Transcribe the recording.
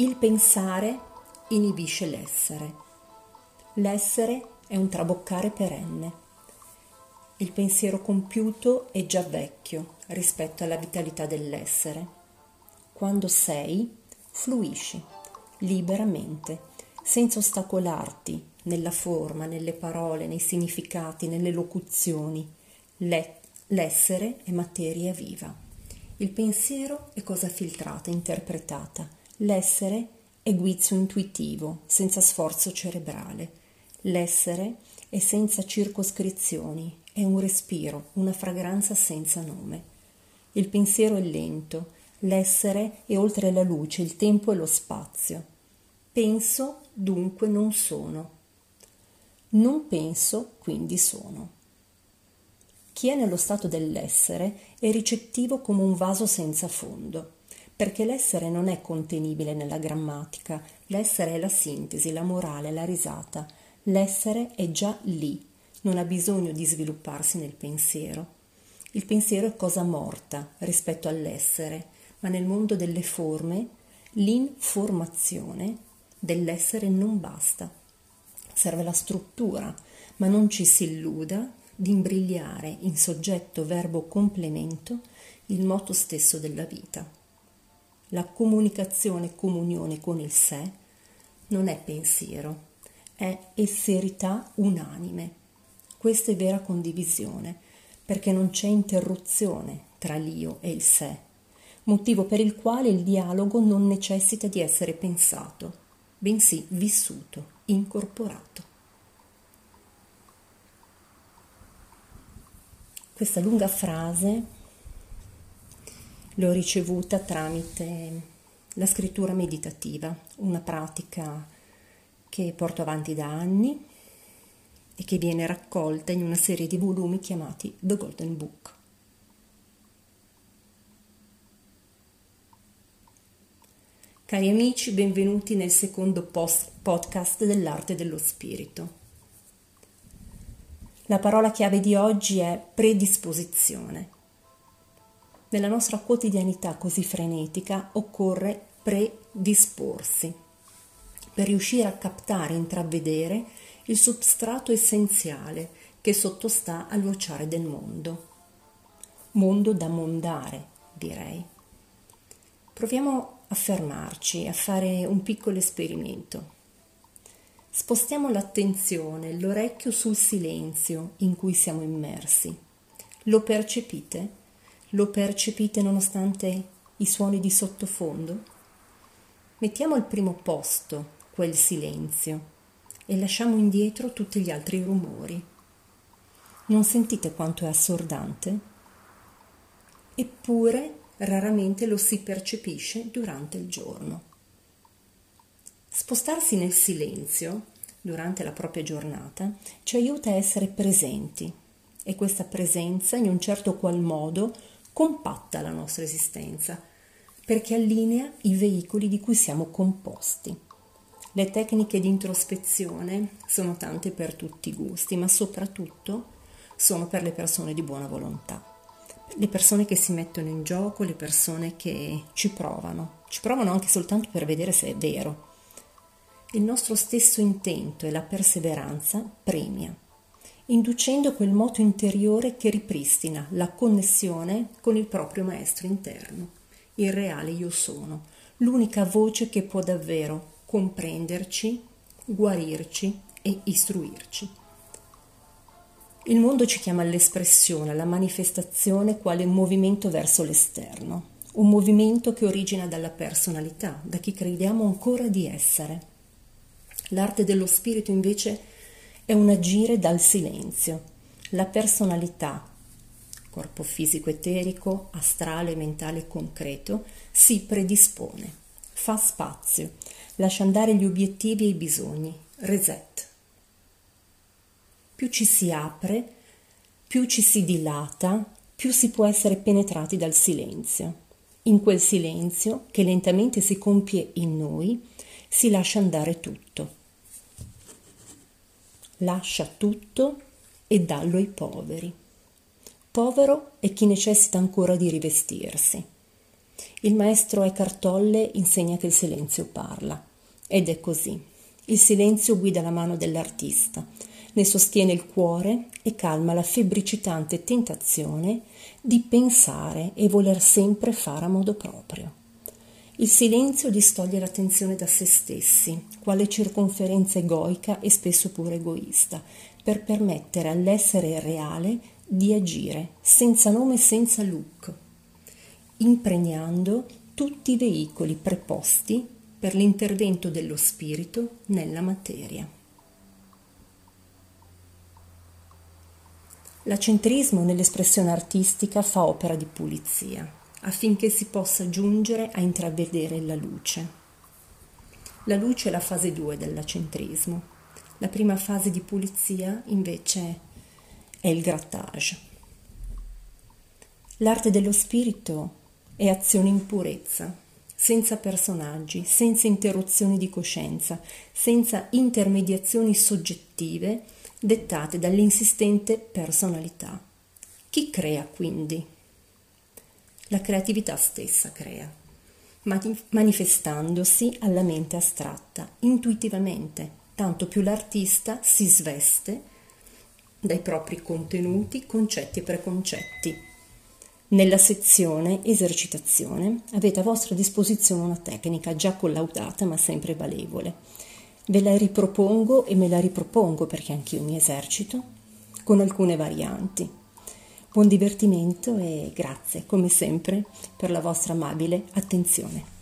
Il pensare inibisce l'essere. L'essere è un traboccare perenne. Il pensiero compiuto è già vecchio rispetto alla vitalità dell'essere. Quando sei, fluisci liberamente, senza ostacolarti nella forma, nelle parole, nei significati, nelle locuzioni. l'essere è materia viva. Il pensiero è cosa filtrata, interpretata L'essere è guizzo intuitivo, senza sforzo cerebrale. L'essere è senza circoscrizioni, è un respiro, una fragranza senza nome. Il pensiero è lento, l'essere è oltre la luce, il tempo e lo spazio. Penso, dunque non sono. Non penso, quindi sono. Chi è nello stato dell'essere è ricettivo come un vaso senza fondo perché l'essere non è contenibile nella grammatica, l'essere è la sintesi, la morale, la risata, l'essere è già lì, non ha bisogno di svilupparsi nel pensiero. Il pensiero è cosa morta rispetto all'essere, ma nel mondo delle forme l'informazione dell'essere non basta. Serve la struttura, ma non ci si illuda di imbrigliare in soggetto verbo complemento il moto stesso della vita. La comunicazione e comunione con il sé non è pensiero, è esserità unanime. Questa è vera condivisione, perché non c'è interruzione tra l'io e il sé, motivo per il quale il dialogo non necessita di essere pensato, bensì vissuto, incorporato. Questa lunga frase l'ho ricevuta tramite la scrittura meditativa, una pratica che porto avanti da anni e che viene raccolta in una serie di volumi chiamati The Golden Book. Cari amici, benvenuti nel secondo post- podcast dell'arte dello spirito. La parola chiave di oggi è predisposizione. Nella nostra quotidianità così frenetica occorre predisporsi per riuscire a captare e intravedere il substrato essenziale che sottostà al vociare del mondo. Mondo da mondare, direi. Proviamo a fermarci, a fare un piccolo esperimento. Spostiamo l'attenzione, l'orecchio sul silenzio in cui siamo immersi. Lo percepite? Lo percepite nonostante i suoni di sottofondo? Mettiamo al primo posto quel silenzio e lasciamo indietro tutti gli altri rumori. Non sentite quanto è assordante? Eppure raramente lo si percepisce durante il giorno. Spostarsi nel silenzio durante la propria giornata ci aiuta a essere presenti e questa presenza in un certo qual modo compatta la nostra esistenza, perché allinea i veicoli di cui siamo composti. Le tecniche di introspezione sono tante per tutti i gusti, ma soprattutto sono per le persone di buona volontà. Le persone che si mettono in gioco, le persone che ci provano, ci provano anche soltanto per vedere se è vero. Il nostro stesso intento e la perseveranza premia inducendo quel moto interiore che ripristina la connessione con il proprio maestro interno, il reale io sono, l'unica voce che può davvero comprenderci, guarirci e istruirci. Il mondo ci chiama all'espressione, alla manifestazione quale movimento verso l'esterno, un movimento che origina dalla personalità, da chi crediamo ancora di essere. L'arte dello spirito invece è un agire dal silenzio. La personalità, corpo fisico eterico, astrale, mentale, concreto, si predispone, fa spazio, lascia andare gli obiettivi e i bisogni, reset. Più ci si apre, più ci si dilata, più si può essere penetrati dal silenzio. In quel silenzio, che lentamente si compie in noi, si lascia andare tutto lascia tutto e dallo ai poveri. Povero è chi necessita ancora di rivestirsi. Il maestro Eckhart Tolle insegna che il silenzio parla. Ed è così. Il silenzio guida la mano dell'artista, ne sostiene il cuore e calma la febbricitante tentazione di pensare e voler sempre fare a modo proprio. Il silenzio distoglie l'attenzione da se stessi, quale circonferenza egoica e spesso pure egoista, per permettere all'essere reale di agire senza nome e senza look, impregnando tutti i veicoli preposti per l'intervento dello spirito nella materia. L'acentrismo nell'espressione artistica fa opera di pulizia, affinché si possa giungere a intravedere la luce. La luce è la fase 2 dell'acentrismo. La prima fase di pulizia invece è il grattage. L'arte dello spirito è azione in purezza, senza personaggi, senza interruzioni di coscienza, senza intermediazioni soggettive dettate dall'insistente personalità. Chi crea quindi? La creatività stessa crea, manifestandosi alla mente astratta, intuitivamente, tanto più l'artista si sveste dai propri contenuti, concetti e preconcetti nella sezione esercitazione avete a vostra disposizione una tecnica già collaudata ma sempre valevole. Ve la ripropongo e me la ripropongo perché anch'io mi esercito con alcune varianti. Buon divertimento e grazie come sempre per la vostra amabile attenzione.